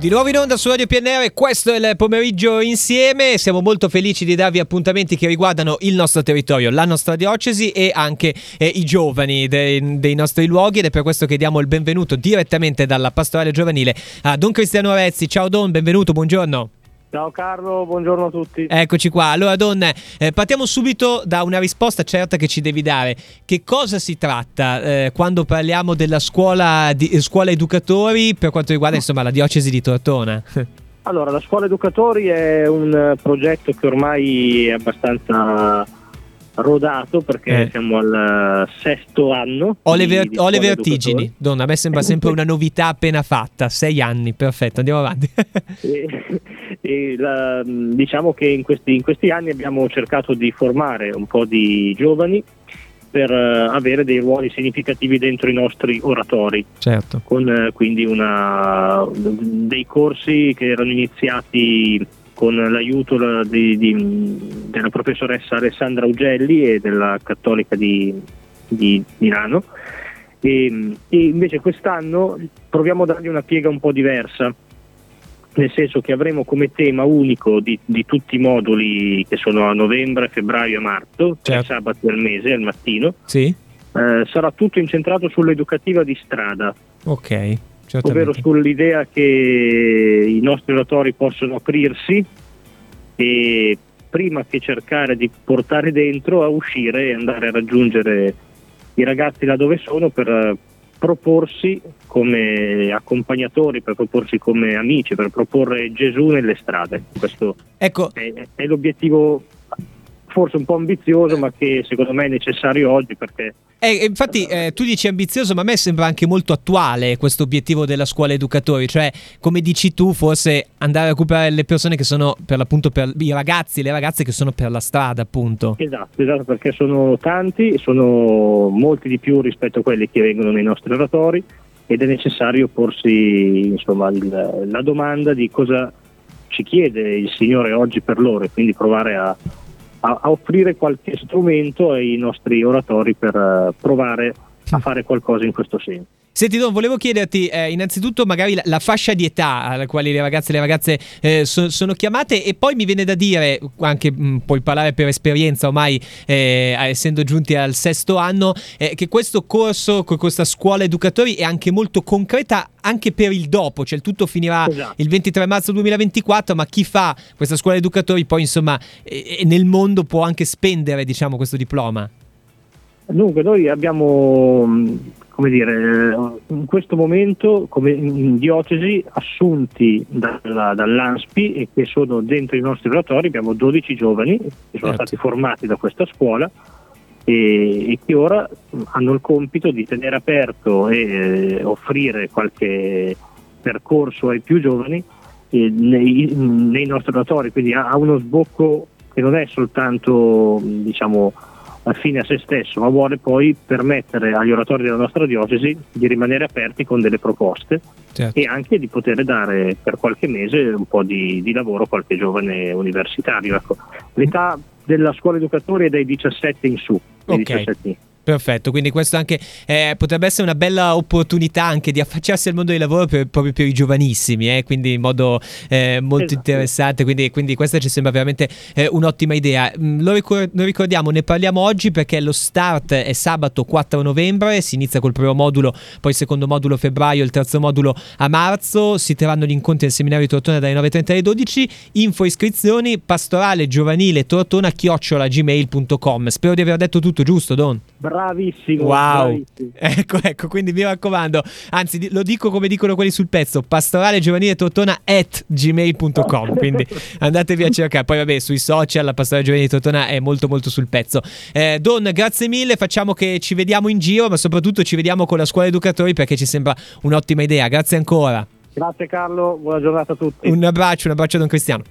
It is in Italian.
Di nuovo in onda su Radio PNR, questo è il pomeriggio insieme, siamo molto felici di darvi appuntamenti che riguardano il nostro territorio, la nostra diocesi e anche eh, i giovani dei, dei, nostri luoghi ed è per questo che diamo il benvenuto direttamente dalla pastorale giovanile a Don Cristiano Arezzi. Ciao Don, benvenuto, buongiorno. Ciao Carlo, buongiorno a tutti. Eccoci qua. Allora, Don, eh, partiamo subito da una risposta certa che ci devi dare. Che cosa si tratta eh, quando parliamo della scuola, di, eh, scuola educatori per quanto riguarda insomma, la diocesi di Tortona? Allora, la scuola educatori è un progetto che ormai è abbastanza rodato perché eh. siamo al sesto anno. Ho le, ver- ho le vertigini, donna, a me sembra sempre una novità appena fatta, sei anni, perfetto, andiamo avanti. e, e la, diciamo che in questi, in questi anni abbiamo cercato di formare un po' di giovani per uh, avere dei ruoli significativi dentro i nostri oratori. Certo. Con uh, quindi una, dei corsi che erano iniziati con l'aiuto di, di, della professoressa Alessandra Ugelli e della Cattolica di, di Milano. E, e, invece quest'anno proviamo a dargli una piega un po' diversa, nel senso che avremo come tema unico di, di tutti i moduli che sono a novembre, febbraio e marzo, certo. sabati al mese al mattino. Sì. Eh, sarà tutto incentrato sull'educativa di strada. Ok ovvero sull'idea che i nostri oratori possono aprirsi e prima che cercare di portare dentro a uscire e andare a raggiungere i ragazzi là dove sono per proporsi come accompagnatori, per proporsi come amici, per proporre Gesù nelle strade. Questo ecco. è, è l'obiettivo forse un po' ambizioso, ma che secondo me è necessario oggi perché eh, infatti eh, tu dici ambizioso, ma a me sembra anche molto attuale questo obiettivo della scuola educatori, cioè come dici tu, forse andare a recuperare le persone che sono per l'appunto per i ragazzi, le ragazze che sono per la strada, appunto. Esatto, esatto, perché sono tanti, sono molti di più rispetto a quelli che vengono nei nostri oratori ed è necessario porsi insomma, il, la domanda di cosa ci chiede il Signore oggi per loro e quindi provare a a, a offrire qualche strumento ai nostri oratori per uh, provare a fare qualcosa in questo senso. Senti Don, volevo chiederti eh, innanzitutto magari la, la, fascia di età alla quale le ragazze e le ragazze eh, so, sono chiamate e poi mi viene da dire, anche mh, mm, puoi parlare per esperienza ormai eh, essendo giunti al sesto anno, eh, che questo corso, questa scuola educatori è anche molto concreta anche per il dopo, cioè il tutto finirà esatto. il 23 marzo 2024, ma chi fa questa scuola educatori poi insomma nel mondo può anche spendere diciamo questo diploma. Dunque noi abbiamo come dire, in questo momento come in diocesi assunti dalla, dall'ANSPI e che sono dentro i nostri oratori, abbiamo 12 giovani che sono certo. stati formati da questa scuola e, e, che ora hanno il compito di tenere aperto e eh, offrire qualche percorso ai più giovani eh, nei, nei, nostri oratori, quindi ha, ha uno sbocco che non è soltanto diciamo, fine a se stesso, ma vuole poi permettere agli oratori della nostra diocesi di rimanere aperti con delle proposte certo. e anche di poter dare per qualche mese un po' di, di lavoro a qualche giovane universitario. Ecco. L'età della scuola educatori è dai 17 in su. Okay. 17 Perfetto, quindi questo anche eh, potrebbe essere una bella opportunità anche di affacciarsi al mondo del lavoro per, proprio per i giovanissimi, eh, quindi in modo eh, molto esatto. interessante, quindi, quindi, questa ci sembra veramente eh, un'ottima idea. Mm, lo, ricor- lo, ricordiamo, ne parliamo oggi perché lo start è sabato 4 novembre, si inizia col primo modulo, poi il secondo modulo a febbraio, il terzo modulo a marzo, si terranno gli incontri al seminario di Tortona dalle 9.30 alle 12, info iscrizioni pastorale giovanile tortona chiocciola gmail.com. Spero di aver detto tutto giusto, Don. Bravissimo. Wow. Bravissimo. Ecco, ecco, quindi mi raccomando, anzi lo dico come dicono quelli sul pezzo, pastorale giovanile tortona at gmail.com, quindi andatevi a cercare. Poi vabbè, sui social la pastorale giovanile tortona è molto molto sul pezzo. Eh, Don, grazie mille, facciamo che ci vediamo in giro, ma soprattutto ci vediamo con la scuola educatori perché ci sembra un'ottima idea. Grazie ancora. Grazie Carlo, buona giornata a tutti. Un abbraccio, un abbraccio a Don Cristiano.